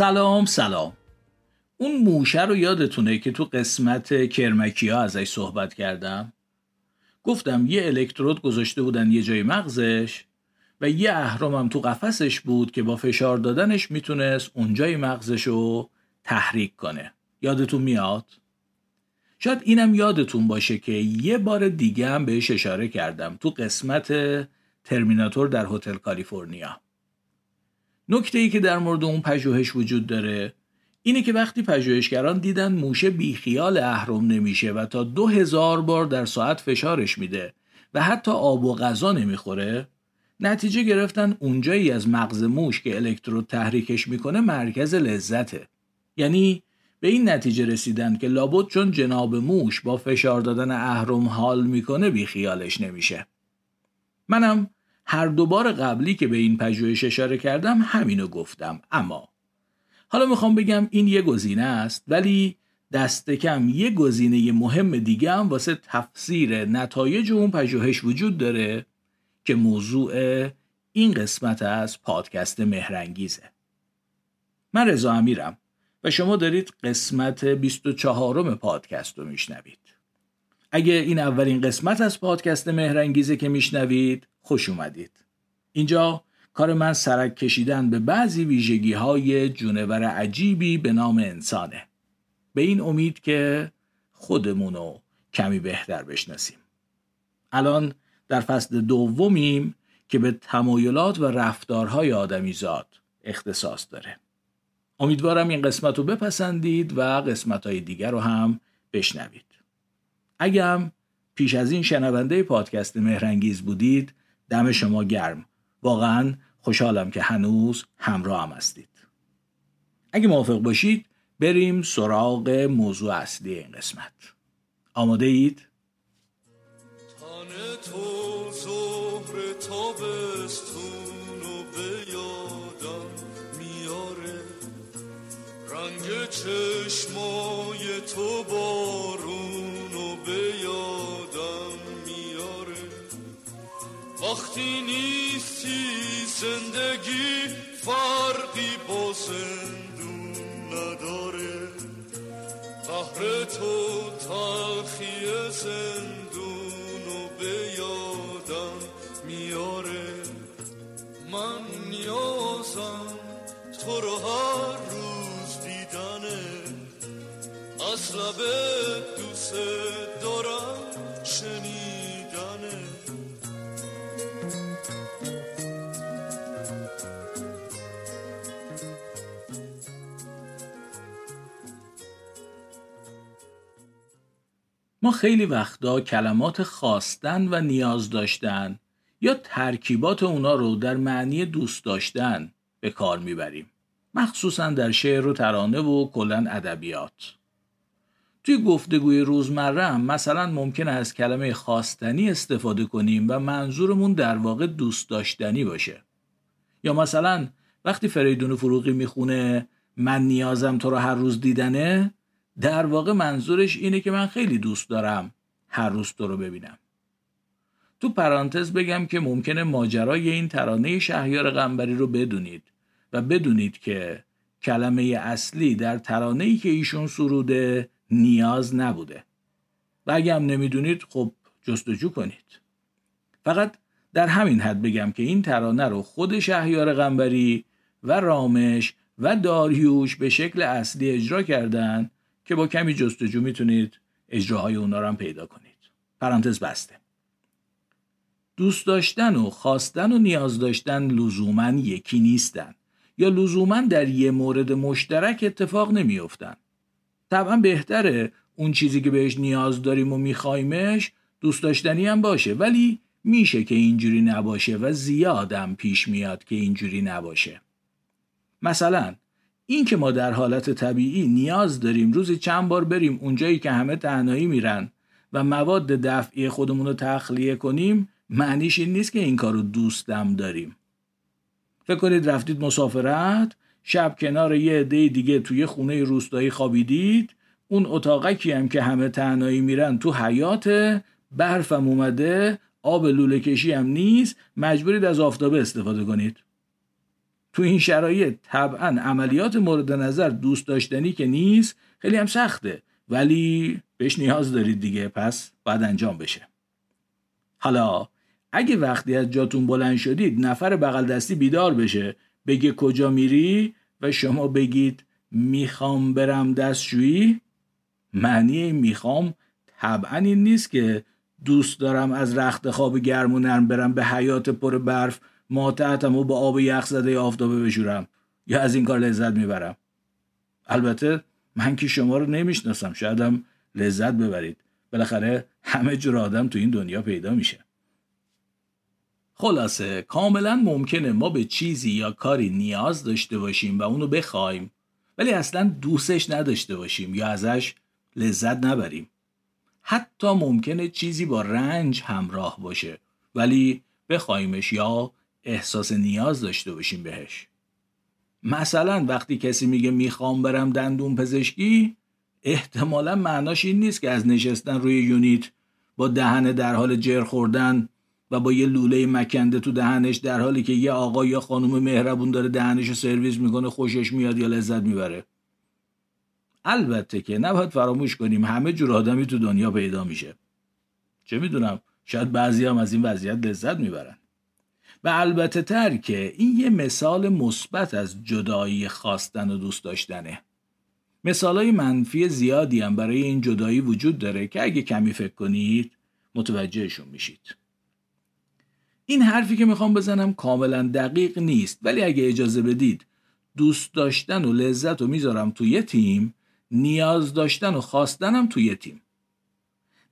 سلام سلام. اون موشه رو یادتونه که تو قسمت کرمکی ها ازش صحبت کردم؟ گفتم یه الکترود گذاشته بودن یه جای مغزش و یه اهرامم تو قفسش بود که با فشار دادنش می‌تونست اونجای مغزش رو تحریک کنه. یادتون میاد؟ شاید اینم یادتون باشه که یه بار دیگه هم بهش اشاره کردم تو قسمت ترمیناتور در هتل کالیفرنیا. نکته ای که در مورد اون پژوهش وجود داره اینه که وقتی پژوهشگران دیدن موشه بیخیال اهرم نمیشه و تا دو هزار بار در ساعت فشارش میده و حتی آب و غذا نمی‌خوره نتیجه گرفتن اونجایی از مغز موش که الکترود تحریکش می‌کنه مرکز لذته. یعنی به این نتیجه رسیدن که لابد چون جناب موش با فشار دادن اهرم حال می‌کنه بیخیالش نمیشه. منم هر دوبار قبلی که به این پژوهش اشاره کردم همینو گفتم. اما حالا می‌خوام بگم این یه گزینه است ولی دست کم یه گزینه مهم دیگه هم واسه تفسیر نتایج اون پژوهش وجود داره که موضوع این قسمت از پادکست مهرنگیزه. من رضا امیرم و شما دارید قسمت 24 پادکست رو میشنوید. اگه این اولین قسمت از پادکست مهرنگیزه که میشنوید خوش اومدید. اینجا کار من سرک کشیدن به بعضی ویژگی های جونور عجیبی به نام انسانه. به این امید که خودمونو کمی بهتر بشناسیم. الان در فصل دومیم که به تمایلات و رفتارهای آدمیزاد اختصاص داره. امیدوارم این قسمت رو بپسندید و قسمت های دیگر رو هم بشنوید. اگم پیش از این شنونده پادکست مهرنگیز بودید دم شما گرم. واقعا خوشحالم که هنوز همراه هم هستید. اگه موافق باشید بریم سراغ موضوع اصلی این قسمت. آماده اید؟ چشمای تو وقتی نیستی زندگی فرقی با زندون نداره قهر تو تلخی زندونو به یادم میاره من نیازم تو رو هر روز دیدنه از لبه دوست ما خیلی وقتا کلمات خواستن و نیاز داشتن یا ترکیبات اونا رو در معنی دوست داشتن به کار می‌بریم. مخصوصا در شعر و ترانه و کلا ادبیات. توی گفتگوی روزمره هم مثلا ممکن از کلمه خواستنی استفاده کنیم و منظورمون در واقع دوست داشتنی باشه. یا مثلا وقتی فریدون فروغی می‌خونه من نیازم تو رو هر روز دیدنه؟ در واقع منظورش اینه که من خیلی دوست دارم هر روز تو رو ببینم. تو پرانتز بگم که ممکنه ماجرای این ترانه شهیار قنبری رو بدونید و بدونید که کلمه اصلی در ترانه ای که ایشون سروده نیاز نبوده. و اگه هم نمی‌دونید خب جستجو کنید. فقط در همین حد بگم که این ترانه رو خود شهیار قنبری و رامش و داریوش به شکل اصلی اجرا کردن که با کمی جستجو می‌تونید اجراهای اونا رو هم پیدا کنید. پرانتز بسته. دوست داشتن و خواستن و نیاز داشتن لزوما یکی نیستن یا لزوما در یه مورد مشترک اتفاق نمیافتن. طبعا بهتره اون چیزی که بهش نیاز داریم و میخوایمش دوست داشتنی هم باشه ولی میشه که اینجوری نباشه و زیادم پیش میاد که اینجوری نباشه. مثلا این که ما در حالت طبیعی نیاز داریم روزی چند بار بریم اونجایی که همه تنهایی میرن و مواد دفعی خودمون رو تخلیه کنیم معنیش این نیست که این کار رو دوستم داریم. فکر کنید رفتید مسافرت شب کنار یه عده دیگه توی خونه روستایی خوابیدید اون اتاقکی هم که همه تنهایی میرن تو حیات برفم اومده آب لوله کشی هم نیست مجبورید از آفتابه استفاده کنید. تو این شرایط طبعا عملیات مورد نظر دوست داشتنی که نیست خیلی هم سخته. ولی بهش نیاز دارید دیگه پس باید انجام بشه. حالا اگه وقتی از جاتون بلند شدید نفر بغل دستی بیدار بشه بگه کجا میری و شما بگید می‌خوام برم دستشویی معنی می‌خوام طبعا این نیست که دوست دارم از رخت خواب گرم و نرم برم به حیات پر برف ماتعتم و با آب یخ زده آفتابه بشورم یا از این کار لذت می‌برم. البته من که شما رو نمی‌شناسم. شایدم لذت ببرید. بالاخره همه جور آدم تو این دنیا پیدا میشه. خلاصه کاملا ممکنه ما به چیزی یا کاری نیاز داشته باشیم و اونو بخوایم ولی اصلا دوستش نداشته باشیم یا ازش لذت نبریم. حتی ممکنه چیزی با رنج همراه باشه ولی بخوایمش یا احساس نیاز داشته باشیم بهش. مثلا وقتی کسی میگه می‌خوام برم دندون پزشکی احتمالا معناش این نیست که از نشستن روی یونیت با دهن در حال جر خوردن و با یه لوله مکنده تو دهنش در حالی که یه آقا یا خانم مهربون داره دهنش رو سرویس می‌کنه خوشش میاد یا لذت می‌بره. البته که نباید فراموش کنیم همه جور آدمی تو دنیا پیدا میشه. چه می‌دونم شاید بعضی هم از این وضعیت لذت می‌برن. و البته تر که این یه مثال مثبت از جدایی خواستن و دوست داشتنه. مثالای منفی زیادی هم برای این جدایی وجود داره که اگه کمی فکر کنید متوجهشون میشید. این حرفی که می‌خوام بزنم کاملا دقیق نیست ولی اگه اجازه بدید دوست داشتن و لذت رو می‌ذارم توی تیم نیاز داشتن و خواستنم توی تیم.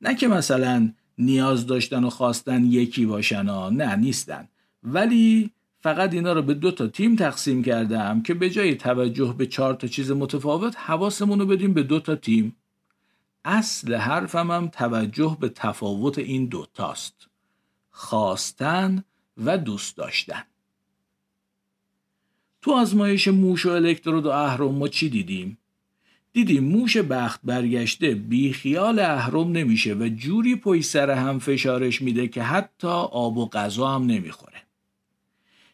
نه که مثلا نیاز داشتن و خواستن یکی باشن ها نه نیستن. ولی فقط اینا رو به دو تا تیم تقسیم کردم که به جای توجه به چهار تا چیز متفاوت حواسمون رو بدیم به دو تا تیم. اصل حرفم هم توجه به تفاوت این دوتاست خواستن و دوست داشتن. تو آزمایش موش و الکترود و اهرم ما چی دیدیم؟ دیدیم موش بخت برگشته بی خیال اهرم نمیشه و جوری پای سر هم فشارش میده که حتی آب و غذا هم نمی‌خوره.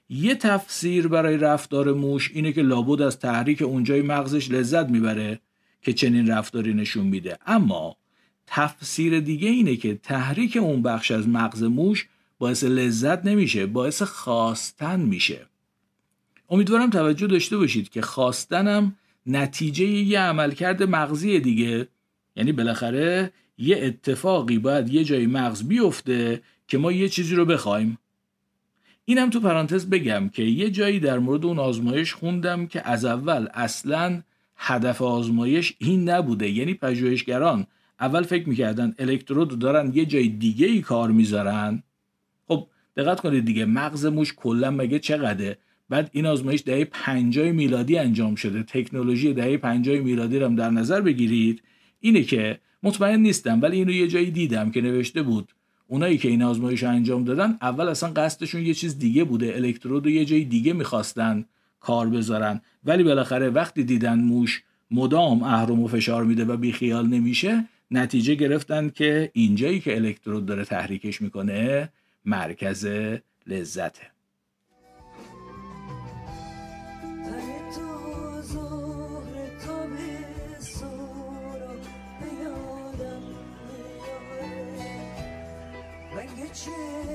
یه تفسیر برای رفتار موش اینه که لابد از تحریک اونجای مغزش لذت می‌بره که چنین رفتاری نشون میده. اما تفسیر دیگه اینه که تحریک اون بخش از مغز موش باعث لذت نمیشه باعث خواستن میشه. امیدوارم توجه داشته باشید که خواستنم نتیجه یه عملکرد مغزی دیگه. یعنی بالاخره یه اتفاقی باید یه جای مغز بیفته که ما یه چیزی رو بخوایم. اینم تو پرانتز بگم که یه جایی در مورد اون آزمایش خوندم که از اول اصلا هدف آزمایش این نبوده. یعنی پژوهشگران اول فکر می‌کردن الکترود دارن یه جای دیگه ای کار می‌ذارن. خب دقت کنید دیگه مغز موش کلا مگه چقدره؟ بعد این آزمایش دهه 50 میلادی انجام شده. تکنولوژی دهه 50 میلادی رو هم در نظر بگیرید. اینه که مطمئن نیستم ولی اینو یه جایی دیدم که نوشته بود. اونایی که این آزمایش رو انجام دادن اول اصلا قصدشون یه چیز دیگه بوده. الکترود رو یه جای دیگه می‌خواستن کار بذارن. ولی بالاخره وقتی دیدن موش مدام اهرم و فشار میده و بیخیال نمیشه نتیجه گرفتن که اینجایی که الکترود داره تحریکش می‌کنه مرکز لذته.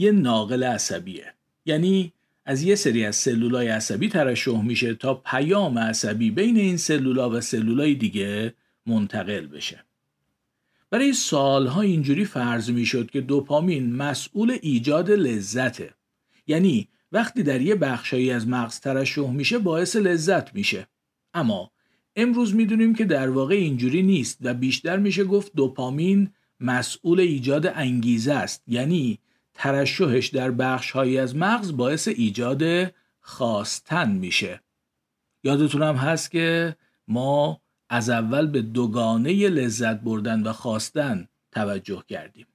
یه ناقل عصبیه. یعنی از یه سری از سلولای عصبی ترشح میشه تا پیام عصبی بین این سلولا و سلولای دیگه منتقل بشه. برای سالها اینجوری فرض می‌شد که دوپامین مسئول ایجاد لذته. یعنی وقتی در یه بخشایی از مغز ترشح میشه باعث لذت میشه. اما امروز می‌دونیم که در واقع اینجوری نیست و بیشتر میشه گفت دوپامین مسئول ایجاد انگیزه است یعنی ترشحش در بخش هایی از مغز باعث ایجاد خواستن میشه. یادتون هم هست که ما از اول به دوگانه لذت بردن و خواستن توجه کردیم.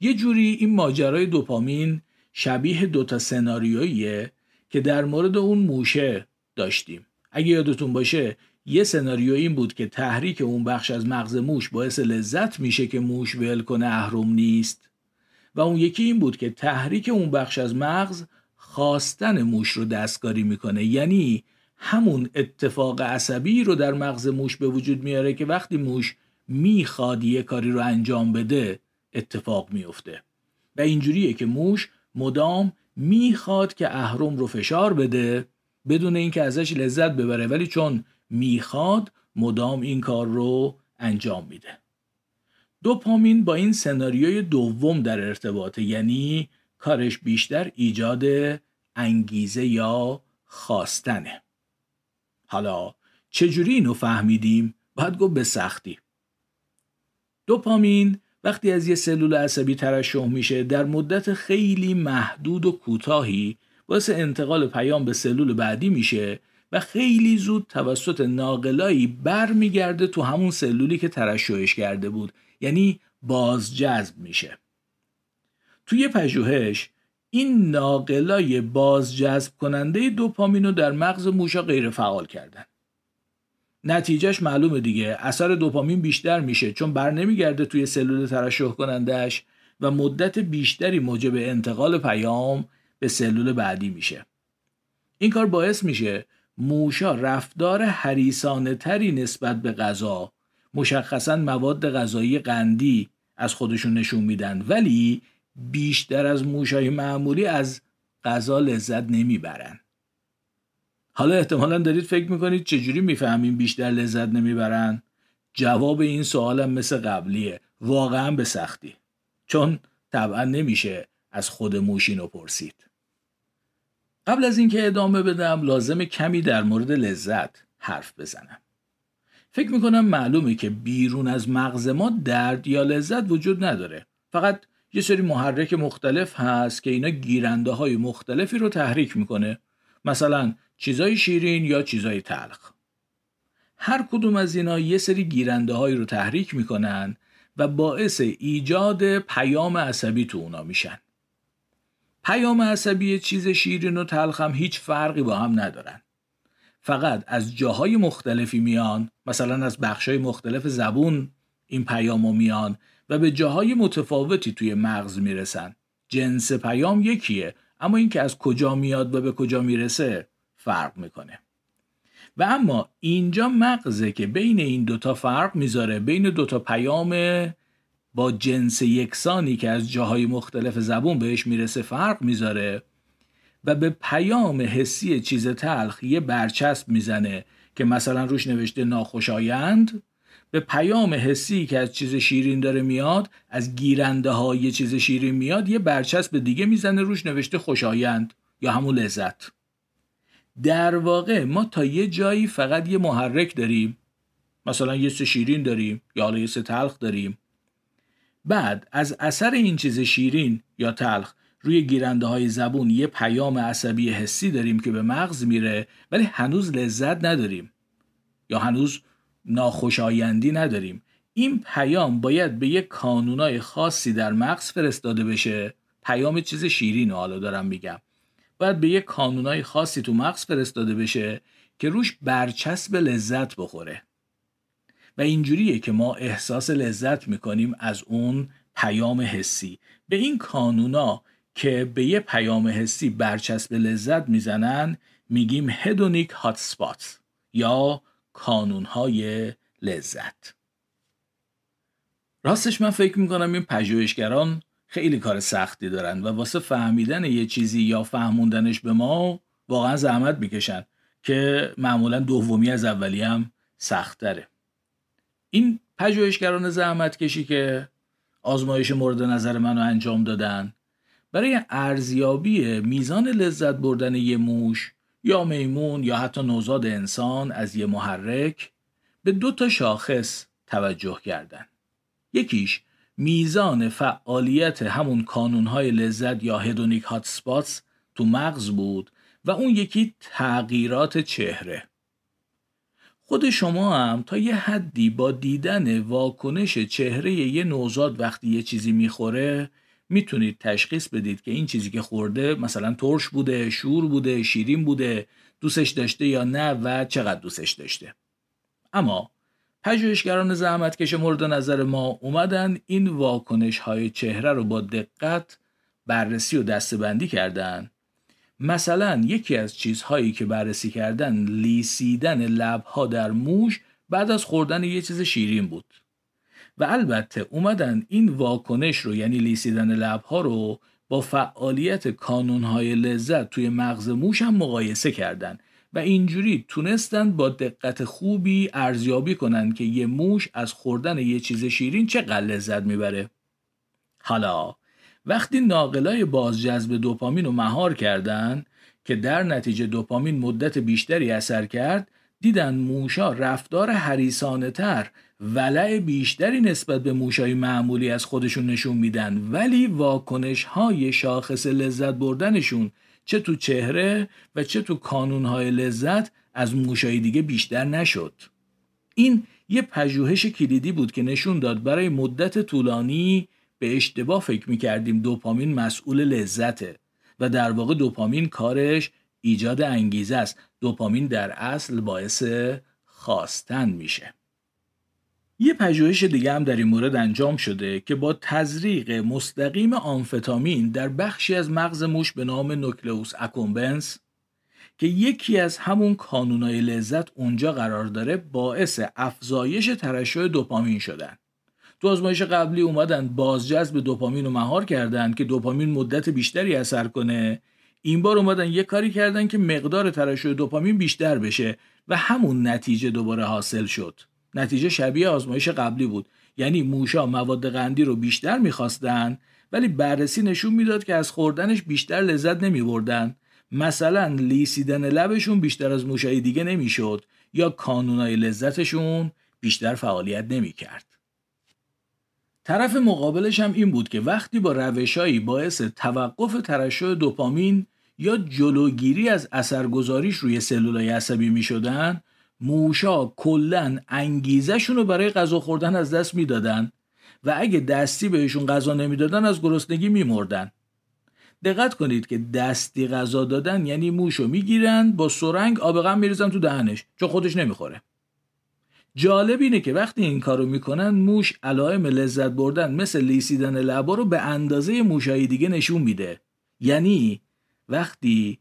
یه جوری این ماجرای دوپامین شبیه دوتا سناریوییه که در مورد اون موشه داشتیم. اگه یادتون باشه یه سناریو این بود که تحریک اون بخش از مغز موش باعث لذت میشه که موش ول کنه اهرم نیست. و اون یکی این بود که تحریک اون بخش از مغز خواستن موش رو دستکاری می‌کنه. یعنی همون اتفاق عصبی رو در مغز موش به وجود میاره که وقتی موش می‌خواد یه کاری رو انجام بده اتفاق میفته و اینجوریه که موش مدام می‌خواد که اهرم رو فشار بده بدون اینکه ازش لذت ببره. ولی چون می‌خواد مدام این کار رو انجام میده. دوپامین با این سناریوی دوم در ارتباطه یعنی کارش بیشتر ایجاد انگیزه یا خواستنه. حالا چجوری اینو فهمیدیم؟ باید گفت به سختی. دوپامین وقتی از یه سلول عصبی ترشح میشه در مدت خیلی محدود و کوتاهی باعث انتقال پیام به سلول بعدی میشه و خیلی زود توسط ناقلایی برمیگرده تو همون سلولی که ترشحش کرده بود. یعنی بازجذب میشه. توی پژوهش این ناقلای بازجذب کننده دوپامین رو در مغز موشا غیر فعال کردن. نتیجهش معلومه دیگه اثر دوپامین بیشتر میشه چون بر نمیگرده توی سلول ترشح کنندهش و مدت بیشتری موجب انتقال پیام به سلول بعدی میشه. این کار باعث میشه موشا رفتار حریسانه تری نسبت به غذا مشخصا مواد غذایی قندی از خودشون نشون میدن. ولی بیشتر از موشای معمولی از غذا لذت نمی‌برن. حالا احتمالا دارید فکر می‌کنید چجوری می‌فهمیم بیشتر لذت نمی‌برن؟ جواب این سوالم مثل قبلیه. واقعا به سختی. چون طبعا نمیشه از خود موشینو پرسید. قبل از اینکه ادامه بدم لازم کمی در مورد لذت حرف بزنم. فکر می‌کنم معلومه که بیرون از مغز ما درد یا لذت وجود نداره. فقط یه سری محرک مختلف هست که اینا گیرنده های مختلفی رو تحریک می‌کنه. مثلا چیزای شیرین یا چیزای تلخ. هر کدوم از اینا یه سری گیرنده هایی رو تحریک می‌کنن و باعث ایجاد پیام عصبی تو اونا میشن. پیام عصبی چیز شیرین و تلخ هم هیچ فرقی با هم ندارن. فقط از جاهای مختلفی میان مثلا از بخشای مختلف زبون این پیام میان و به جاهای متفاوتی توی مغز می‌رسن. جنس پیام یکیه اما اینکه از کجا میاد و به کجا می‌رسه فرق می‌کنه. و اما اینجا مغزه که بین این دوتا فرق می‌ذاره بین دوتا پیام با جنس یکسانی که از جاهای مختلف زبون بهش می‌رسه فرق می‌ذاره. و به پیام حسی چیز تلخ یه برچسب می‌زنه که مثلا روش نوشته ناخوشایند به پیام حسی که از چیز شیرین داره میاد از گیرنده های چیز شیرین میاد یه برچسب دیگه می‌زنه روش نوشته خوشایند یا همون لذت. در واقع ما تا یه جایی فقط یه محرک داریم. مثلا یه سه شیرین داریم یا حالا یه سه تلخ داریم. بعد از اثر این چیز شیرین یا تلخ روی گیرنده های زبون یه پیام عصبی حسی داریم که به مغز میره ولی هنوز لذت نداریم. یا هنوز ناخوشایندی نداریم. این پیام باید به یک کانونای خاصی در مغز فرستاده بشه. پیام چیز شیرین حالا دارم میگم. باید به یک کانونای خاصی تو مغز فرستاده بشه که روش برچسب لذت بخوره. و اینجوریه که ما احساس لذت می‌کنیم از اون پیام حسی. به این کانونا که به یه پیام حسی برچسب لذت می‌زنن میگیم هدونیک هات سپات یا کانونهای لذت راستش من فکر می‌کنم این پژوهشگران خیلی کار سختی دارن و واسه فهمیدن یه چیزی یا فهموندنش به ما واقعا زحمت می‌کشن که معمولا دومی از اولی هم سخت داره. این پژوهشگران زحمت کشی که آزمایش مورد نظر منو انجام دادن برای ارزیابی میزان لذت بردن یه موش یا میمون یا حتی نوزاد انسان از یه محرک به دو تا شاخص توجه کردن. یکیش میزان فعالیت همون کانونهای لذت یا هدونیک هات سپاتس تو مغز بود و اون یکی تغییرات چهره. خود شما هم تا یه حدی با دیدن واکنش چهره یه نوزاد وقتی یه چیزی می‌خوره می‌تونید تشخیص بدید که این چیزی که خورده مثلا ترش بوده، شور بوده، شیرین بوده، دوستش داشته یا نه و چقدر دوستش داشته. اما پژوهشگران زحمتکش مورد نظر ما اومدن این واکنش های چهره رو با دقت بررسی و دستبندی کردن مثلا یکی از چیزهایی که بررسی کردن لیسیدن لبها در موش بعد از خوردن یه چیز شیرین بود و البته اومدن این واکنش رو یعنی لیسیدن لبها رو با فعالیت کانونهای لذت توی مغز موش هم مقایسه کردن و اینجوری تونستن با دقت خوبی ارزیابی کنن که یه موش از خوردن یه چیز شیرین چقدر لذت می‌بره. حالا وقتی ناقلای بازجذب دوپامین رو مهار کردن که در نتیجه دوپامین مدت بیشتری اثر کرد دیدن موشا رفتار حریسانه تر ولع بیشتری نسبت به موشای معمولی از خودشون نشون میدن. ولی واکنش های شاخص لذت بردنشون چه تو چهره و چه تو کانونهای لذت از موشای دیگه بیشتر نشد. این یه پژوهش کلیدی بود که نشون داد برای مدت طولانی به اشتباه فکر می‌کردیم دوپامین مسئول لذته و در واقع دوپامین کارش ایجاد انگیزه است. دوپامین در اصل باعث خواستن میشه. یه پژوهش دیگه هم در این مورد انجام شده که با تزریق مستقیم آمفتامین در بخشی از مغز موش به نام نوکلئوس اکومبنس که یکی از همون کانونای لذت اونجا قرار داره باعث افزایش ترشح دوپامین شدن. تو آزمایش قبلی اومدن بازجذب دوپامین رو مهار کردن که دوپامین مدت بیشتری اثر کنه. این بار اومدن یه کاری کردن که مقدار ترشح دوپامین بیشتر بشه و همون نتیجه دوباره حاصل شد. نتیجه شبیه آزمایش قبلی بود. یعنی موشا مواد قندی رو بیشتر می‌خواستن ولی بررسی نشون می‌داد که از خوردنش بیشتر لذت نمیبردن. مثلا لیسیدن لبشون بیشتر از موشای دیگه نمی‌شد یا کانونای لذتشون بیشتر فعالیت نمی‌کرد. طرف مقابلش هم این بود که وقتی با روشهایی باعث توقف ترشح دوپامین یا جلوگیری از اثرگذاریش روی سلولای عصبی می شدن موشا کلا انگیزشون رو برای غذا خوردن از دست می‌دادن و اگه دستی بهشون غذا نمی‌دادن از گرسنگی میمردن. دقت کنید که دستی غذا دادن یعنی موشو می‌گیرن با سرنگ آب غم میریزن تو دهنش چون خودش نمی‌خوره. جالب اینه که وقتی این کارو می‌کنن موش علائم لذت بردن مثل لیسیدن لبا رو به اندازه موشای دیگه نشون میده. یعنی وقتی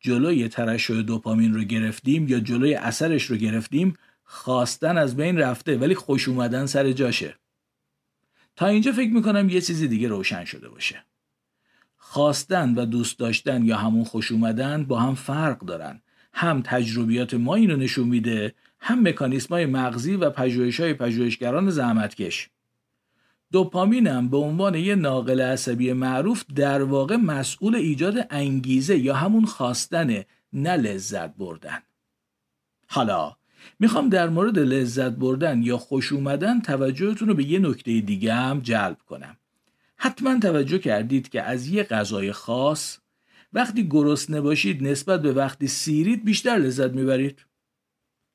جلوی ترشح دوپامین رو گرفتیم یا جلوی اثرش رو گرفتیم خواستن از بین رفته ولی خوش اومدن سر جاشه. تا اینجا فکر می‌کنم یه چیزی دیگه روشن شده باشه. خواستن و دوست داشتن یا همون خوش اومدن با هم فرق دارن. هم تجربیات ما اینو نشون میده هم مکانیسم های مغزی و پژوهش های پژوهشگران زحمتکش. دوپامین هم به عنوان یه ناقل عصبی معروف در واقع مسئول ایجاد انگیزه یا همون خواستن نه لذت بردن. حالا می‌خوام در مورد لذت بردن یا خوش اومدن توجهتون رو به یه نکته دیگه هم جلب کنم. حتما توجه کردید که از یه غذای خاص وقتی گرسنه باشید نسبت به وقتی سیرید بیشتر لذت می‌برید.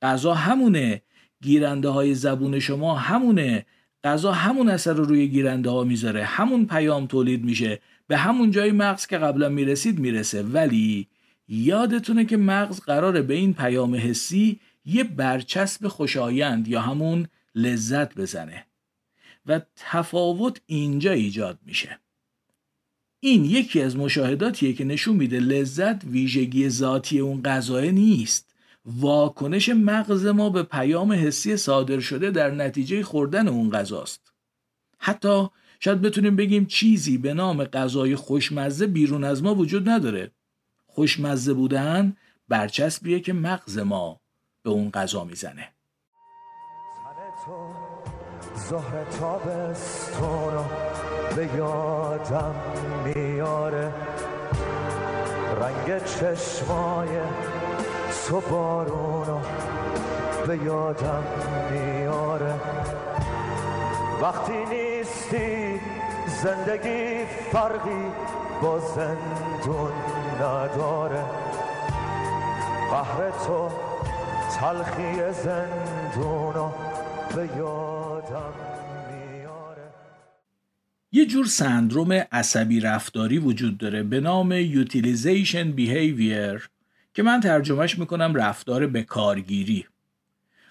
غذا همونه گیرنده های زبون شما همونه غذا همون اثر رو روی گیرنده ها می‌ذاره. همون پیام تولید میشه. به همون جای مغز که قبلا می‌رسید می‌رسه. ولی یادتونه که مغز قراره به این پیام حسی یه برچسب خوشایند یا همون لذت بزنه. و تفاوت اینجا ایجاد میشه. این یکی از مشاهداتیه که نشون میده لذت ویژگی ذاتی اون غذای نیست. واکنش مغز ما به پیام حسی صادر شده در نتیجه خوردن اون غذاست. حتی شاید بتونیم بگیم چیزی به نام غذای خوشمزه بیرون از ما وجود نداره. خوشمزه بودن برچسبیه که مغز ما به اون غذا می‌زنه. ظهر تابستون به یادم میاره. رنگ چشمای تو بارونو به یادم میاره. وقتی نیستی زندگی فرقی با زندون نداره. قهر تو تلخی زندونو به یادم یه جور سندروم عصبی رفتاری وجود داره به نام Utilization Behavior. که من ترجمهش می‌کنم رفتار به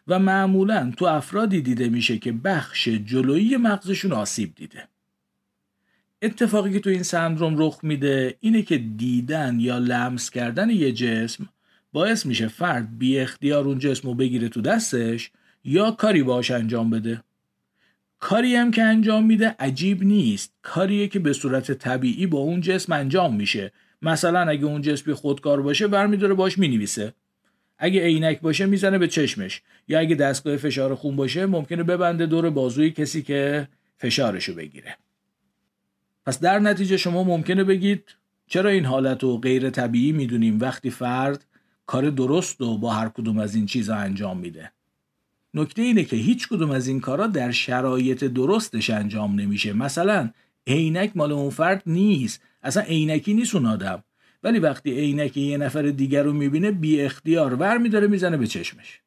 و معمولا تو افرادی دیده میشه که بخش جلویی مغزشون آسیب دیده. اتفاقی که تو این سندروم رخ میده اینه که دیدن یا لمس کردن یه جسم باعث میشه فرد بی اختیار اون جسم رو بگیره تو دستش یا کاری باش انجام بده. کاری هم که انجام میده عجیب نیست. کاریه که به صورت طبیعی با اون جسم انجام میشه. مثلا اگه اون جسمی خودکار باشه برمیداره باش می‌نویسه. اگه عینک باشه می‌زنه به چشمش. یا اگه دستگاه فشار خون باشه ممکنه ببنده دور بازوی کسی که فشارشو بگیره. پس در نتیجه شما ممکنه بگید چرا این حالت رو غیر طبیعی می‌دونیم وقتی فرد کار درست و با هر کدوم از این چیزها انجام میده. نکته اینه که هیچ کدوم از این کارا در شرایط درستش انجام نمیشه. مثلا عینک مال اون فرد نیست. اصلا عینکی نیست اون آدم. ولی وقتی عینک یه نفر دیگر رو می‌بینه بی اختیار ور میداره می‌زنه به چشمش.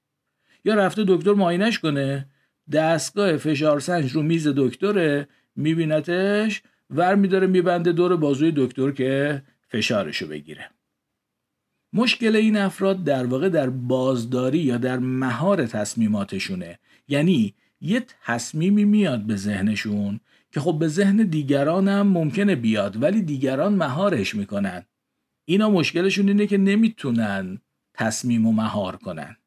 یا رفته دکتر ماینش کنه دستگاه فشار سنج رو میز دکتره میبینتش ور میداره میبنده دور بازوی دکتر که فشارشو بگیره. مشکل این افراد در واقع در بازداری یا در مهار تصمیماتشونه. یعنی یه تصمیمی میاد به ذهنشون که خب به ذهن دیگران هم ممکنه بیاد ولی دیگران مهارش می‌کنن. اینا مشکلشون اینه که نمی‌تونن تصمیم و مهار کنن.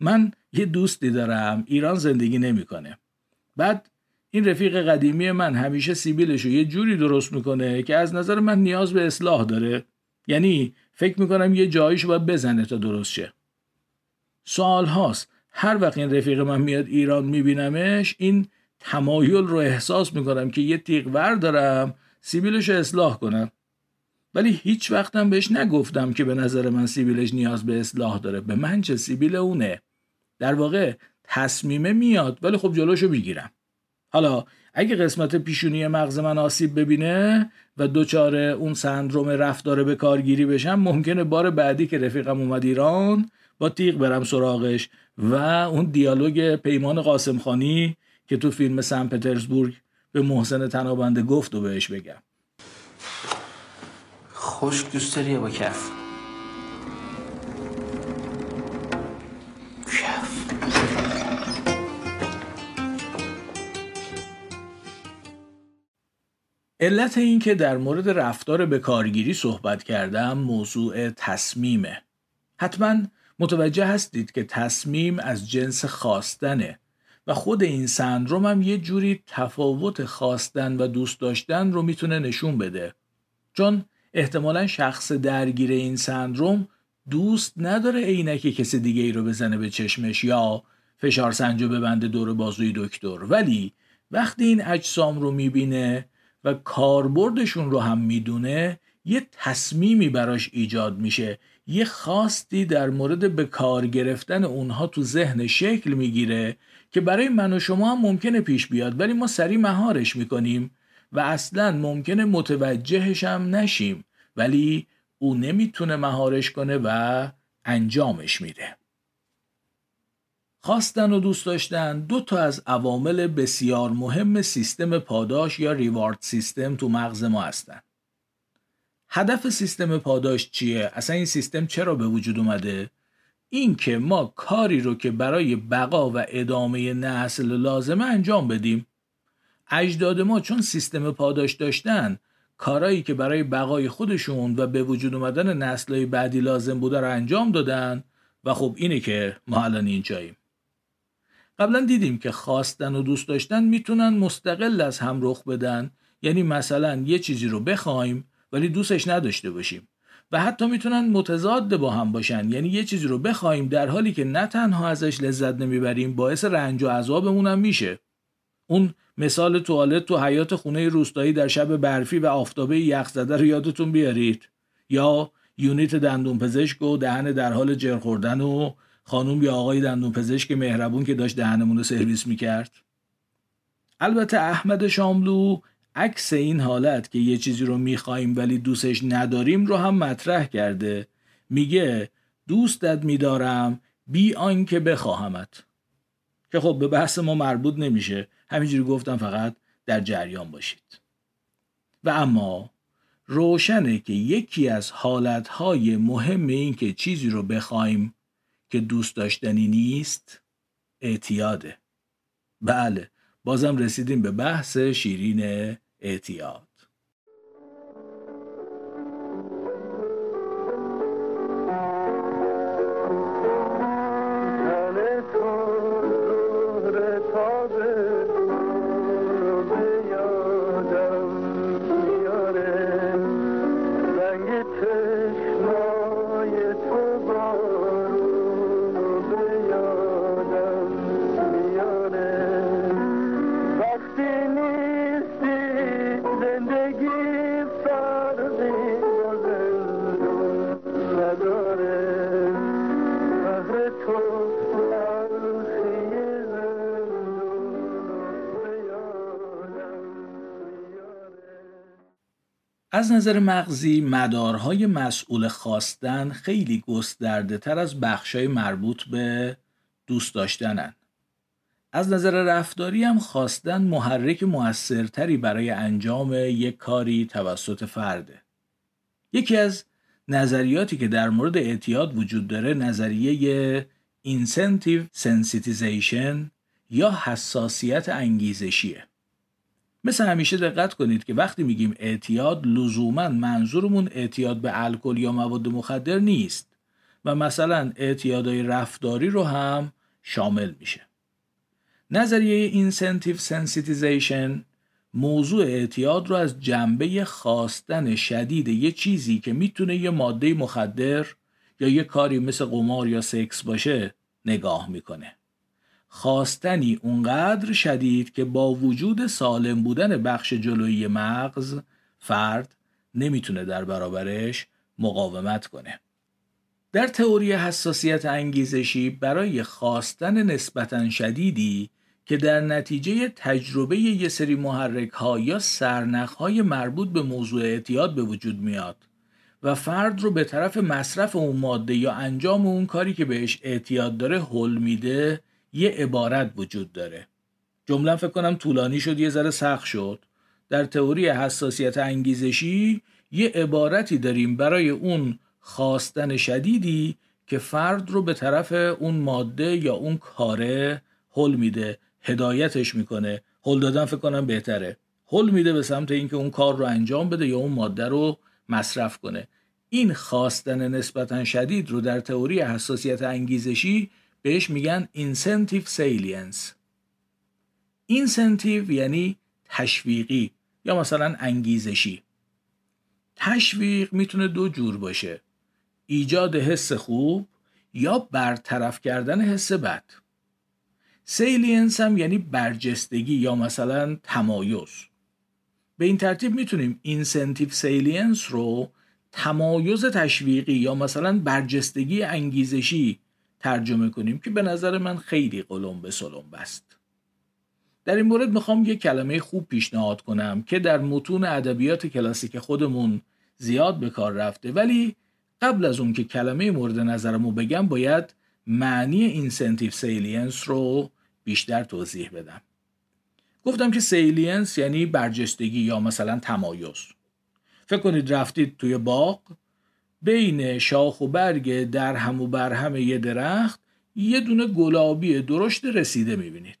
من یه دوستی دارم ایران زندگی نمی‌کنه. بعد این رفیق قدیمی من همیشه سیبیلش رو یه جوری درست می‌کنه که از نظر من نیاز به اصلاح داره. یعنی فکر می‌کنم یه جاییشو باید بزنه تا درست شه. سوال هاست هر وقت این رفیق من میاد ایران میبینمش این تمایل رو احساس می‌کنم که یه تیغ ور دارم سیبیلش رو اصلاح کنم. ولی هیچ وقتم بهش نگفتم که به نظر من سیبیلش نیاز به اصلاح داره. به من چه سیبیل اونه. در واقع تصمیمه میاد ولی خب جلوشو می‌گیرم. حالا اگه قسمت پیشونی مغز من آسیب ببینه و دوچار اون سندروم رفتار به کارگیری بشم ممکنه بار بعدی که رفیقم اومد ایران با تیغ برم سراغش و اون دیالوگ پیمان قاسم خانی که تو فیلم سن پترزبورگ به محسن تنابنده گفت و بهش بگم. خوش دوست داری با کف. علت این که در مورد رفتار به کارگیری صحبت کردم موضوع تصمیمه. حتما متوجه هستید که تصمیم از جنس خواستنه. و خود این سندروم هم یه جوری تفاوت خواستن و دوست داشتن رو می‌تونه نشون بده. چون احتمالا شخص درگیر این سندروم دوست نداره عینک کسی دیگه ای رو بزنه به چشمش یا فشار سنجو ببنده دور بازوی دکتر. ولی وقتی این اجسام رو می‌بینه و کاربردشون رو هم می‌دونه یه تصمیمی براش ایجاد میشه. یه خواستی در مورد به کار گرفتن اونها تو ذهن شکل می‌گیره که برای من و شما هم ممکنه پیش بیاد ولی ما سریع مهارش می‌کنیم و اصلا ممکنه متوجهش هم نشیم ولی او نمی‌تونه مهارش کنه و انجامش میده خواستن و دوست داشتن دو تا از عوامل بسیار مهم سیستم پاداش یا ریوارد سیستم تو مغز ما هستن. هدف سیستم پاداش چیه؟ اصلا این سیستم چرا به وجود اومده؟ این که ما کاری رو که برای بقا و ادامه نسل لازمه انجام بدیم. اجداد ما چون سیستم پاداش داشتن کارایی که برای بقای خودشون و به وجود اومدن نسلهای بعدی لازم بوده رو انجام دادن و خب اینه که ما الان اینجاییم. قبلا دیدیم که خواستن و دوست داشتن می‌تونن مستقل از هم رخ بدن یعنی مثلا یه چیزی رو بخوایم ولی دوستش نداشته باشیم و حتی می‌تونن متضاد با هم باشن. یعنی یه چیزی رو بخوایم در حالی که نه تنها ازش لذت نمی‌بریم باعث رنج و عذابمون هم میشه. اون مثال توالت تو حیات خونه روستایی در شب برفی و آفتابه یخ زده رو یادتون بیارید. یا یونیت دندون پزشک و دهن در حال جر خوردن و خانوم یا آقای دندون پزشک مهربون که داشت دهنمون رو سرویس می‌کرد. البته احمد شاملو عکس این حالت که یه چیزی رو می‌خوایم ولی دوستش نداریم رو هم مطرح کرده. میگه دوستت میدارم بی آنکه بخواهمت. که خب به بحث ما مربوط نمیشه. همینجوری گفتم فقط در جریان باشید. و اما روشنه که یکی از حالتهای مهم این که چیزی رو بخوایم که دوست داشتنی نیست اعتیاده. بله بازم رسیدیم به بحث شیرین اعتیاد از نظر مغزی مدارهای مسئول خواستن خیلی گسترده تر از بخشای مربوط به دوست داشتنن. از نظر رفتاری هم خواستن محرک موثرتری برای انجام یک کاری توسط فرده. یکی از نظریاتی که در مورد اعتیاد وجود داره نظریه incentive sensitization یا حساسیت انگیزشیه. مثل همیشه دقت کنید که وقتی میگیم اعتیاد لزوما منظورمون اعتیاد به الکل یا مواد مخدر نیست و مثلا اعتیادهای رفتاری رو هم شامل میشه. نظریه incentive sensitization موضوع اعتیاد رو از جنبه خواستن شدید یه چیزی که می‌تونه یه ماده مخدر یا یه کاری مثل قمار یا سکس باشه نگاه می‌کنه. خواستنی اونقدر شدید که با وجود سالم بودن بخش جلویی مغز فرد نمی‌تونه در برابرش مقاومت کنه. در تئوری حساسیت انگیزشی برای خواستن نسبتا شدیدی که در نتیجه تجربه یه سری محرک ها یا سرنخ های مربوط به موضوع اعتیاد به وجود میاد و فرد رو به طرف مصرف اون ماده یا انجام اون کاری که بهش اعتیاد داره حل میده یه عبارت وجود داره. جمله فکر کنم طولانی شد یه ذره سخت شد. در تئوری حساسیت انگیزشی یه عبارتی داریم برای اون خواستن شدیدی که فرد رو به طرف اون ماده یا اون کاره حل میده هدایتش می‌کنه. حل دادن فکر کنم بهتره. حل میده به سمت اینکه اون کار رو انجام بده یا اون ماده رو مصرف کنه. این خواستن نسبتا شدید رو در تئوری حساسیت انگیزشی بهش میگن incentive salience. Incentive یعنی تشویقی یا مثلا انگیزشی. تشویق می‌تونه دو جور باشه. ایجاد حس خوب یا برطرف کردن حس بد. Salience هم یعنی برجستگی یا مثلا تمایز. به این ترتیب می‌تونیم incentive salience رو تمایز تشویقی یا مثلا برجستگی انگیزشی ترجمه کنیم که به نظر من خیلی قلمبه سلمبه‌ست در این مورد می‌خوام یه کلمه خوب پیشنهاد کنم که در متون ادبیات کلاسیک خودمون زیاد به کار رفته ولی قبل از اون که کلمه مورد نظرمو بگم باید معنی incentive salience رو بیشتر توضیح بدم. گفتم که salience یعنی برجستگی یا مثلا تمایز. فکر کنید رفتید توی باغ بین شاخ و برگ در هم و برهم یه درخت یه دونه گلابی درشت رسیده می‌بینید.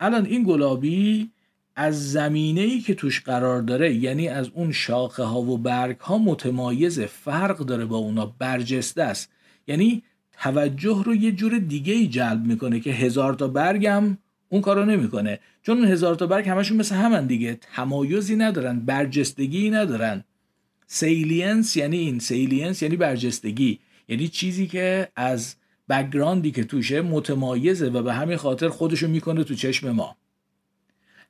الان این گلابی از زمینه ای که توش قرار داره یعنی از اون شاخه ها و برگ ها متمایز فرق داره با اونا برجسته است. یعنی توجه رو یه جور دیگه ای جلب می‌کنه که هزار تا برگم اون کارو نمی‌کنه. چون هزار تا برگ همشون مثل همن دیگه تمایزی ندارن برجستگی ندارن. Salience یعنی این. Salience یعنی برجستگی. یعنی چیزی که از background ی که توشه متمایزه و به همین خاطر خودشو می‌کنه تو چشم ما.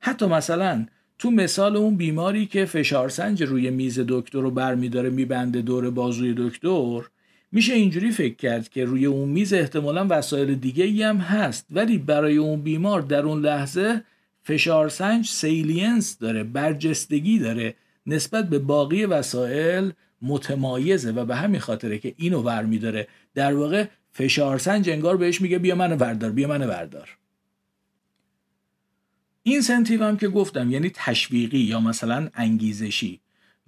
حتی مثلا تو مثال اون بیماری که فشار سنج روی میز دکتر رو برمیداره میبنده دور بازوی دکتر میشه اینجوری فکر کرد که روی اون میز احتمالا وسایل دیگه ای هم هست ولی برای اون بیمار در اون لحظه فشارسنج salience داره برجستگی داره. نسبت به باقی وسایل متمایزه و به همین خاطره که اینو ور میداره. در واقع فشارسنج انگار بهش میگه بیا منو بردار بیا منو بردار این سنتیو هم که گفتم یعنی تشویقی یا مثلا انگیزشی.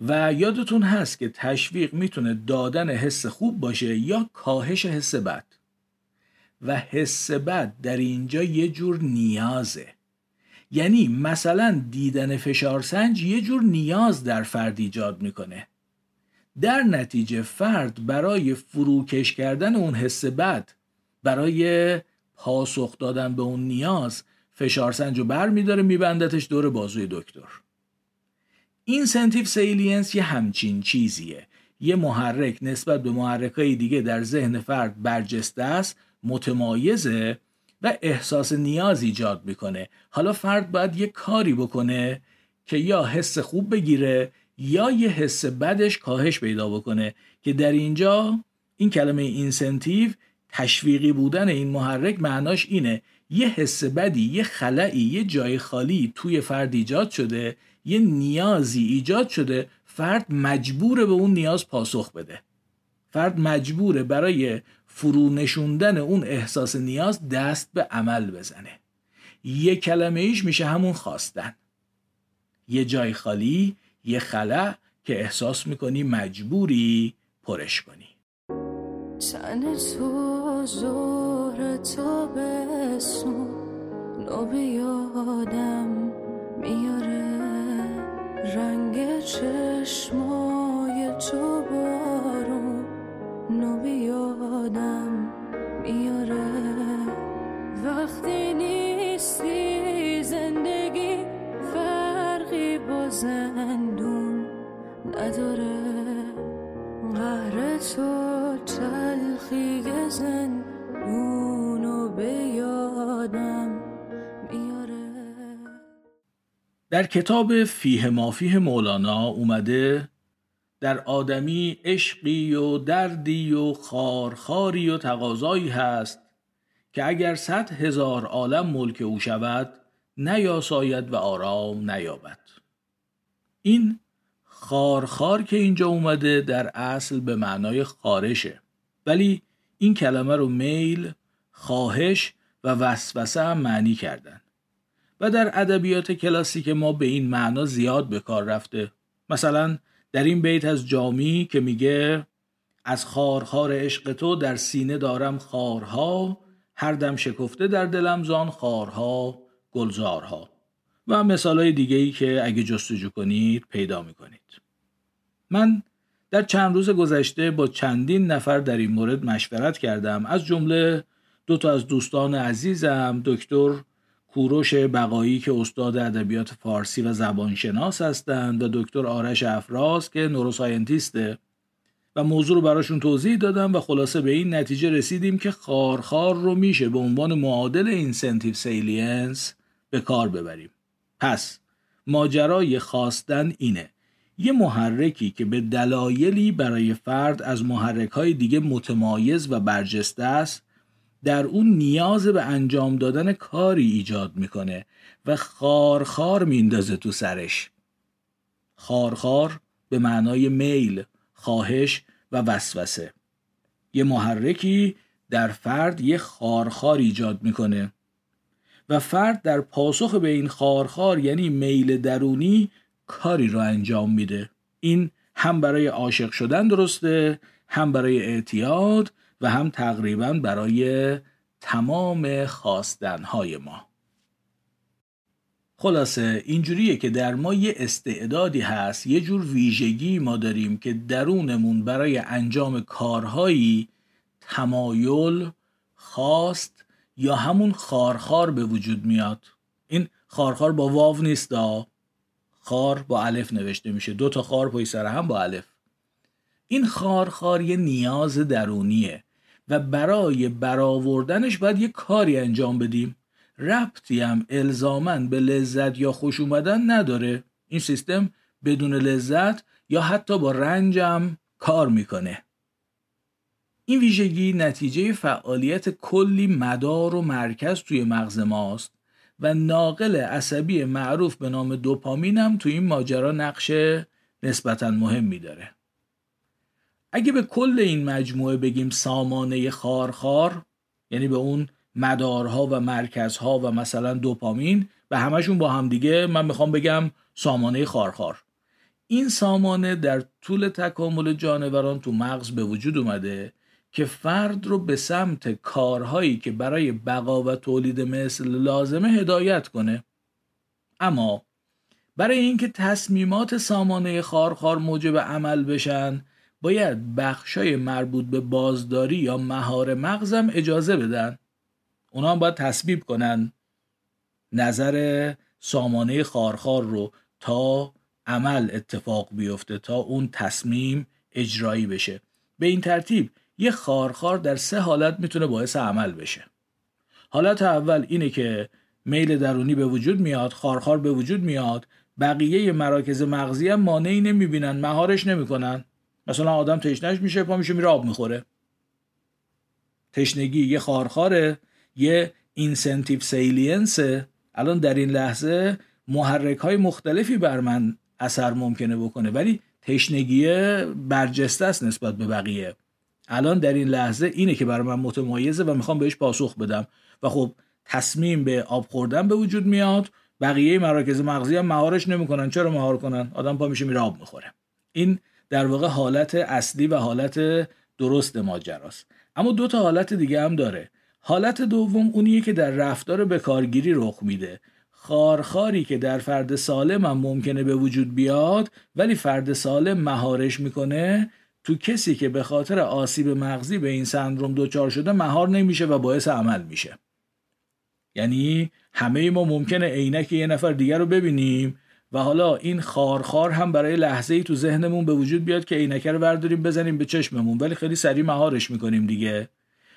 و یادتون هست که تشویق می‌تونه دادن حس خوب باشه یا کاهش حس بد. و حس بد در اینجا یه جور نیازه. یعنی مثلا دیدن فشارسنج یه جور نیاز در فرد ایجاد می‌کنه. در نتیجه فرد برای فروکش کردن اون حس بد برای پاسخ دادن به اون نیاز فشارسنج رو بر میداره میبندتش دور بازوی دکتر. Incentive salience یه همچین چیزیه. یه محرک نسبت به محرکای دیگه در ذهن فرد برجسته است متمایزه و احساس نیاز ایجاد می‌کنه. حالا فرد باید یه کاری بکنه که یا حس خوب بگیره یا یه حس بدش کاهش پیدا بکنه که در اینجا این کلمه اینسنتیو تشویقی بودن این محرک معناش اینه. یه حس بدی یه خلایی یه جای خالی توی فرد ایجاد شده یه نیازی ایجاد شده فرد مجبوره به اون نیاز پاسخ بده. فرد مجبوره برای فرو نشوندن اون احساس نیاز دست به عمل بزنه. یه کلمه ایش میشه همون خواستن. یه جای خالی یه خلا که احساس می‌کنی مجبوری پرش کنی. تن تو زهر تابستون نو بیادم میاره. رنگ چشمای تو بارون نو بیادم میاره. وقتی نیستی زندگی فرقی با زندون نداره. قهر تو تلخی زندونو به یادم میاره. در کتاب فیه مافیه مولانا اومده در آدمی عشقی و دردی و خارخاری و تقاضایی هست که اگر صد هزار عالم ملک او شود نیاساید و آرام نیابد. این خارخار که اینجا اومده در اصل به معنای خارشه. ولی این کلمه رو میل خواهش و وسوسه هم معنی کردن. و در ادبیات کلاسیک ما به این معنا زیاد به کار رفته. مثلا در این بیت از جامی که میگه از خارخار عشق تو در سینه دارم خارها هر دم شکفته در دلم زان خارها گلزارها. و مثال های دیگه ای که اگه جستجو کنید پیدا می‌کنید. من در چند روز گذشته با چندین نفر در این مورد مشورت کردم. از جمله دو تا از دوستان عزیزم دکتر کوروش بقایی که استاد ادبیات فارسی و زبانشناس هستند و دکتر آرش افراز که neuroscientist ه و موضوع رو براشون توضیح دادم و خلاصه به این نتیجه رسیدیم که خارخار رو میشه به عنوان معادل incentive salience به کار ببریم. پس ماجرای خواستن اینه. یه محرکی که به دلایلی برای فرد از محرکهای دیگه متمایز و برجسته است در اون نیاز به انجام دادن کاری ایجاد می‌کنه و خارخار میندازه تو سرش. خارخار به معنای میل خواهش و وسوسه. یه محرکی در فرد یه خارخار ایجاد می‌کنه و فرد در پاسخ به این خارخار یعنی میل درونی کاری رو انجام میده. این هم برای عاشق شدن درسته هم برای اعتیاد و هم تقریبا برای تمام خواستنهای ما. خلاصه اینجوریه که در ما یه استعدادی هست یه جور ویژگی ما داریم که درونمون برای انجام کارهایی تمایل خواست یا همون خارخار به وجود میاد. این خارخار با واو نیست خار با الف نوشته میشه. دو تا خار پای سر هم با الف. این خارخار یه نیاز درونیه. و برای برآوردنش باید یه کاری انجام بدیم. ربطی هم الزامن به لذت یا خوش اومدن نداره. این سیستم بدون لذت یا حتی با رنجم کار می‌کنه. این ویژگی نتیجه فعالیت کلی مدار و مرکز توی مغز ماست و ناقل عصبی معروف به نام دوپامین هم توی این ماجرا نقش نسبتا مهمی داره. اگه به کل این مجموعه بگیم سامانه خارخار یعنی به اون مدارها و مرکزها و مثلا دوپامین به همشون با هم دیگه من می‌خوام بگم سامانه خارخار. این سامانه در طول تکامل جانوران تو مغز به وجود اومده که فرد رو به سمت کارهایی که برای بقا و تولید مثل لازمه هدایت کنه. اما برای اینکه تصمیمات سامانه خارخار موجب عمل بشن باید بخشای مربوط به بازداری یا مهار مغزم اجازه بدن. اونا هم باید تصویب کنن نظر سامانه خارخار رو تا عمل اتفاق بیفته تا اون تصمیم اجرایی بشه. به این ترتیب یه خارخار در سه حالت می‌تونه باعث عمل بشه. حالت اول اینه که میل درونی به وجود میاد خارخار به وجود میاد بقیه مراکز مغزی هم مانعی نمی‌بینن مهارش نمی‌کنن. مثلا آدم تشنش میشه پا میشه میره آب می‌خوره. تشنگی یه خارخاره یه incentive salience الان در این لحظه محرک های مختلفی بر من اثر ممکنه بکنه ولی تشنگی برجسته است نسبت به بقیه. الان در این لحظه اینه که برای من متمایزه و می‌خوام بهش پاسخ بدم. و خب تصمیم به آب خوردن به وجود میاد. بقیه مراکز مغزی هم مهارش نمی‌کنن. چرا مهار کنن؟ آدم پا میشه میره آب می‌خوره. این در واقع حالت اصلی و حالت درست ماجراست. اما دو تا حالت دیگه هم داره. حالت دوم اونیه که در رفتار به کارگیری رخ میده. خارخاری که در فرد سالم هم ممکنه به وجود بیاد ولی فرد سالم مهارش می‌کنه تو کسی که به خاطر آسیب مغزی به این سندروم دچار شده مهار نمیشه و باعث عمل میشه. یعنی همه ما ممکنه عینک یه نفر دیگر رو ببینیم و حالا این خارخار هم برای لحظه ای تو ذهنمون به وجود بیاد که عینکه رو برداریم بزنیم به چشممون. ولی خیلی سریع مهارش می‌کنیم دیگه.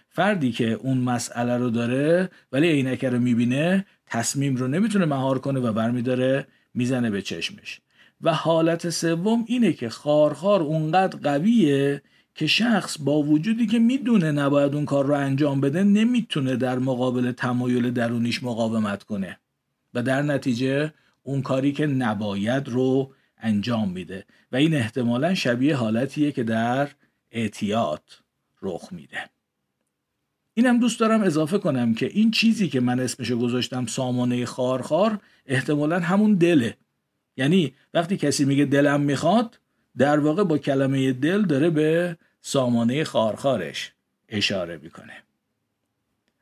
فردی که اون مسئله رو داره ولی عینکه رو می‌بینه تصمیم رو نمی‌تونه مهار کنه و برمیداره می‌زنه به چشمش. و حالت سوم اینه که خارخار اونقدر قویه که شخص با وجودی که می‌دونه نباید اون کار رو انجام بده نمی‌تونه در مقابل تمایل درونیش مقاومت کنه. و در نتیجه اون کاری که نباید رو انجام میده. و این احتمالا شبیه حالتیه که در اعتیاد رخ میده. اینم دوست دارم اضافه کنم که این چیزی که من اسمشو گذاشتم سامانه خارخار احتمالا همون دله. یعنی وقتی کسی میگه دلم می‌خواد در واقع با کلمه دل داره به سامانه خارخارش اشاره می‌کنه.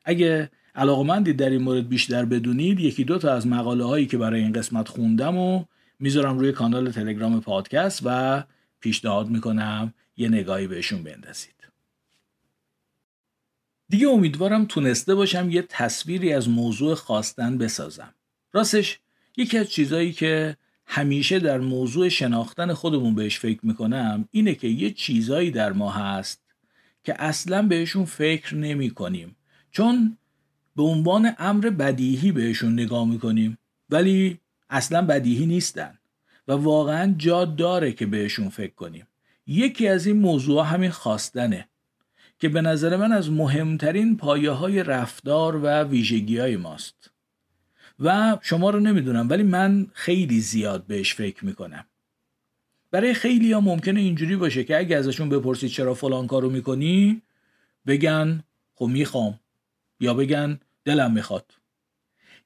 اگه علاقمندید در این مورد بیشتر بدونید یکی دو تا از مقاله هایی که برای این قسمت خوندم و می‌ذارم روی کانال تلگرام پادکست و پیشنهاد می‌کنم یه نگاهی بهشون بندازید. دیگه امیدوارم تونسته باشم یه تصویری از موضوع خواستن بسازم. راستش یکی از چیزایی که همیشه در موضوع شناختن خودمون بهش فکر می‌کنم اینه که یه چیزایی در ما هست که اصلا بهشون فکر نمی کنیم چون به عنوان امر بدیهی بهشون نگاه می‌کنیم. ولی اصلا بدیهی نیستن. و واقعا جا داره که بهشون فکر کنیم. یکی از این موضوع همین خواستنه. که به نظر من از مهمترین پایه های رفتار و ویژگی های ماست. و شما رو نمی‌دونم ولی من خیلی زیاد بهش فکر می‌کنم. برای خیلی ها ممکنه اینجوری باشه که اگه ازشون بپرسید چرا فلان کارو می‌کنی بگن خب می‌خوام. یا بگن دلم می‌خواد.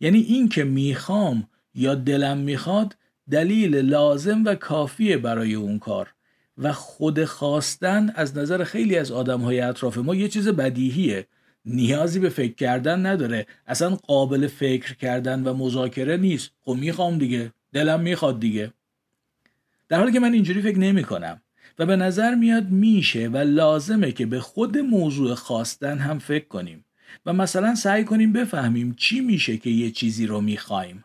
یعنی این که می‌خوام یا دلم می‌خواد دلیل لازم و کافیه برای اون کار و خود خواستن از نظر خیلی از آدم های اطراف ما یه چیز بدیهیه. نیازی به فکر کردن نداره. اصلا قابل فکر کردن و مذاکره نیست. خب می‌خوام دیگه. دلم می‌خواد دیگه. در حالی که من اینجوری فکر نمی کنم و به نظر میاد میشه و لازمه که به خود موضوع خواستن هم فکر کنیم. و مثلا سعی کنیم بفهمیم چی میشه که یه چیزی رو می‌خوایم.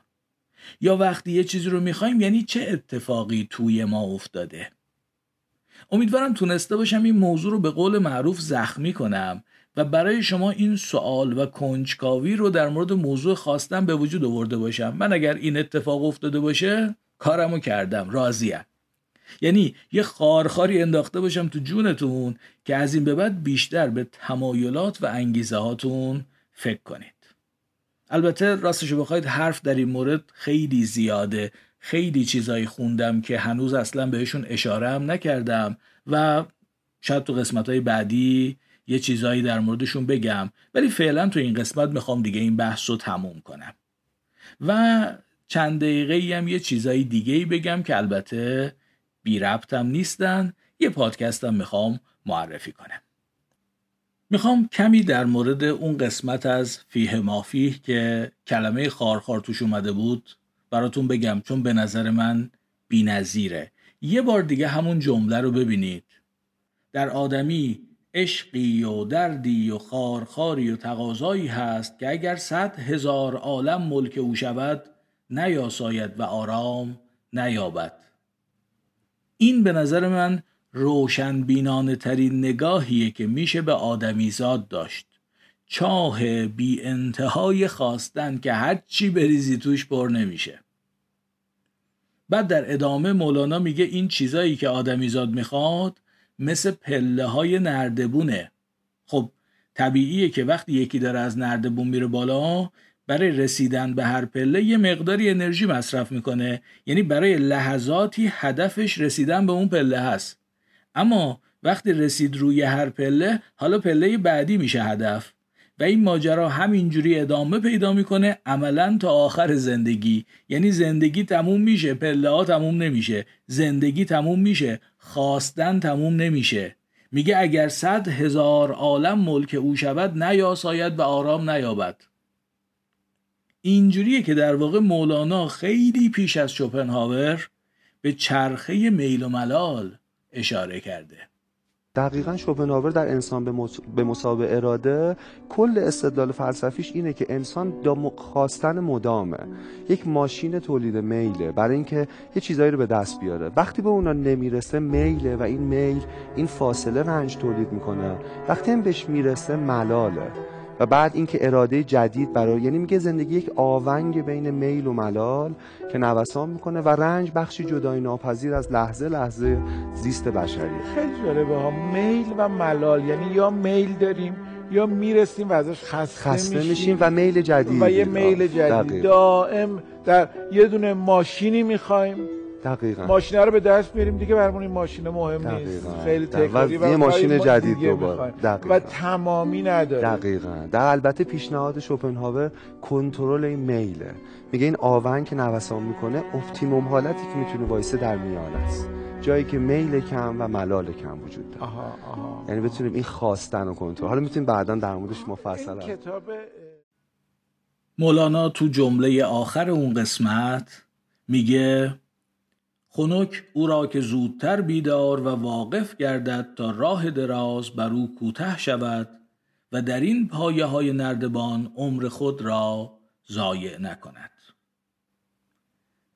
یا وقتی یه چیزی رو می‌خوایم یعنی چه اتفاقی توی ما افتاده. امیدوارم تونسته باشم این موضوع رو به قول معروف زخمی کنم و برای شما این سوال و کنجکاوی رو در مورد موضوع خواستم به وجود آورده باشم. من اگر این اتفاق افتاده باشه کارمو کردم. راضیم. یعنی یه خارخاری انداخته باشم تو جونتون که از این به بعد بیشتر به تمایلات و انگیزه هاتون فکر کنید. البته راستشو بخواید حرف در این مورد خیلی زیاده. خیلی چیزایی خوندم که هنوز اصلا بهشون اشاره هم نکردم و شاید تو قسمت های بعدی یه چیزایی در موردشون بگم. ولی فعلا تو این قسمت می‌خوام دیگه این بحث رو تموم کنم. و چند دقیقه هم یه چیزایی دیگه ای بگم که البته بی ربطم نیستن یه پادکستم می‌خوام معرفی کنم. می‌خوام کمی در مورد اون قسمت از فیه مافیه که کلمه خارخار توش اومده بود براتون بگم چون به نظر من بی نظیره. یه بار دیگه همون جمله رو ببینید. در آدمی عشقی و دردی و خارخاری و تقاضایی هست که اگر صد هزار عالم ملک او شود نیاساید و آرام نیابد. این به نظر من روشن بینانه ترین نگاهیه که میشه به آدمیزاد داشت. چاه بی انتهای خواستن که هرچی بریزی توش پر نمیشه. بعد در ادامه مولانا میگه این چیزایی که آدمیزاد می‌خواد مثل پله های نردبونه. خب طبیعیه که وقتی یکی داره از نردبون میره بالا برای رسیدن به هر پله یه مقداری انرژی مصرف می‌کنه. یعنی برای لحظاتی هدفش رسیدن به اون پله هست. اما وقتی رسید روی هر پله حالا پله بعدی میشه هدف. و این ماجرا همینجوری ادامه پیدا می‌کنه عملا تا آخر زندگی. یعنی زندگی تموم میشه پله ها تموم نمیشه. زندگی تموم میشه خواستن تموم نمیشه. میگه اگر صد هزار عالم ملک او شود نیاساید و آرام نیابد. اینجوریه که در واقع مولانا خیلی پیش از شوپنهاور به چرخه میل و ملال اشاره کرده. دقیقا شوپنهاور در انسان به مسابقه اراده کل استدلال فلسفیش اینه که انسان دا خواستن مدامه یک ماشین تولید میله برای اینکه یه چیزایی رو به دست بیاره. وقتی به اونا نمی‌رسه میله و این میل این فاصله رنج تولید می‌کنه. وقتی هم بهش می‌رسه ملاله. و بعد اینکه اراده جدید برای یعنی میگه زندگی یک آونگ بین میل و ملال که نوسان می‌کنه و رنج بخشی جدای ناپذیر از لحظه لحظه زیست بشری. خیلی جالبه ها. میل و ملال یعنی یا میل داریم یا می‌رسیم و ازش خسته, خسته میشیم. و میل جدید و یه میل جدید. دائم در یه دونه ماشینی می‌خوایم. دقیقا. ماشین رو به دست میاریم دیگه برامون این ماشین مهم نیست. خیلی تکراری و یه ماشین جدید دوباره. و تمامی نداره. دقیقا. در البته پیشنهاد شوپنهاور کنترل این میله. میگه این آونگ که نوسان می‌کنه optimum حالتی که می‌تونه وایسه در میانه است. جایی که میل کم و ملال کم وجود داره. آها آها. یعنی بتونیم این خواستن و کنترل. حالا می‌تونیم بعدا در موردش مفصل کتاب مولانا تو جمله آخر اون قسمت میگه خنک او را که زودتر بیدار و واقف گردد تا راه دراز بر او کوته شود و در این پایه های نردبان عمر خود را ضایع نکند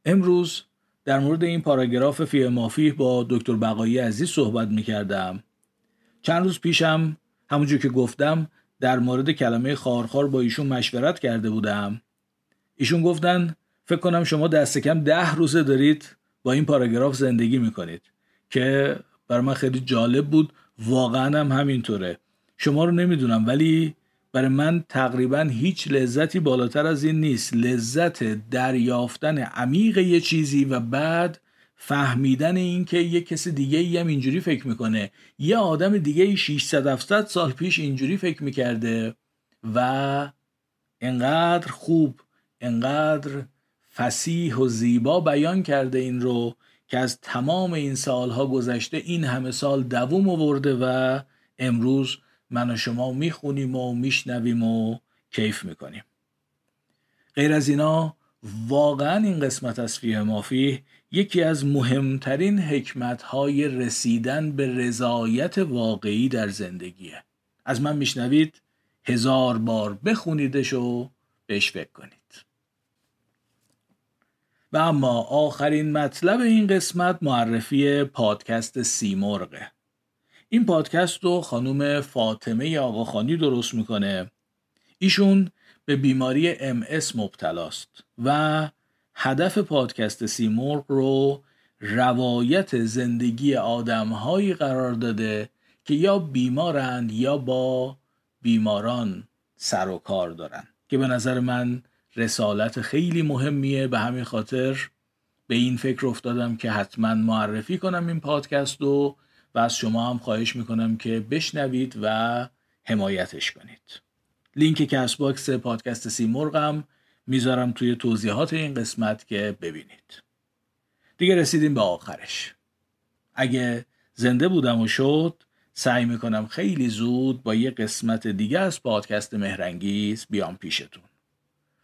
امروز در مورد این پاراگراف فی مافیه با دکتر بقایی عزیز صحبت می کردم. چند روز پیشم همونجور که گفتم در مورد کلمه خارخار با ایشون مشورت کرده بودم. ایشون گفتن فکر کنم شما دست کم ده روزه دارید با این پاراگراف زندگی می‌کنید که بر من خیلی جالب بود. واقعا هم همینطوره. شما رو نمی‌دونم ولی برای من تقریبا هیچ لذتی بالاتر از این نیست. لذت دریافتن عمیق یه چیزی و بعد فهمیدن اینکه یه کسی دیگه ای هم اینجوری فکر می‌کنه. یه آدم دیگه ای 600 700 سال پیش اینجوری فکر می‌کرده و انقدر خوب انقدر فسیح و زیبا بیان کرده این رو که از تمام این سالها گذشته این همه سال دووم آورده و امروز من و شما می‌خونیم و میشنویم و کیف می‌کنیم. غیر از اینا واقعا این قسمت از فیه مافی یکی از مهمترین حکمتهای رسیدن به رضایت واقعی در زندگیه. از من میشنوید هزار بار بخونیدش و بهش فکر کنید. و اما آخرین مطلب این قسمت معرفی پادکست سیمرغه. این پادکست رو خانوم فاطمه آقاخانی درست می‌کنه. ایشون به بیماری ام اس مبتلاست و هدف پادکست سیمرغ رو روایت زندگی آدمهایی قرار داده که یا بیمارند یا با بیماران سر و کار دارن. که به نظر من رسالت خیلی مهمیه. به همین خاطر به این فکر افتادم که حتما معرفی کنم این پادکست رو و از شما هم خواهش می‌کنم که بشنوید و حمایتش کنید. لینک Castbox پادکست سیمرغم می‌ذارم توی توضیحات این قسمت که ببینید. دیگه رسیدیم به آخرش. اگه زنده بودم و شد سعی می‌کنم خیلی زود با یه قسمت دیگه از پادکست مهرنگیز بیام پیشتون.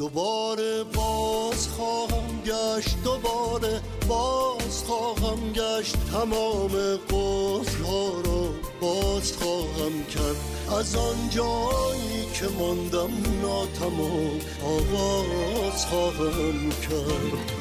دوباره باز خواهم گشت دوباره باز خواهم گشت. تمام ها را باز خواهم کرد. از آن جایی که ماندم ناتمام آواز خواهم کرد.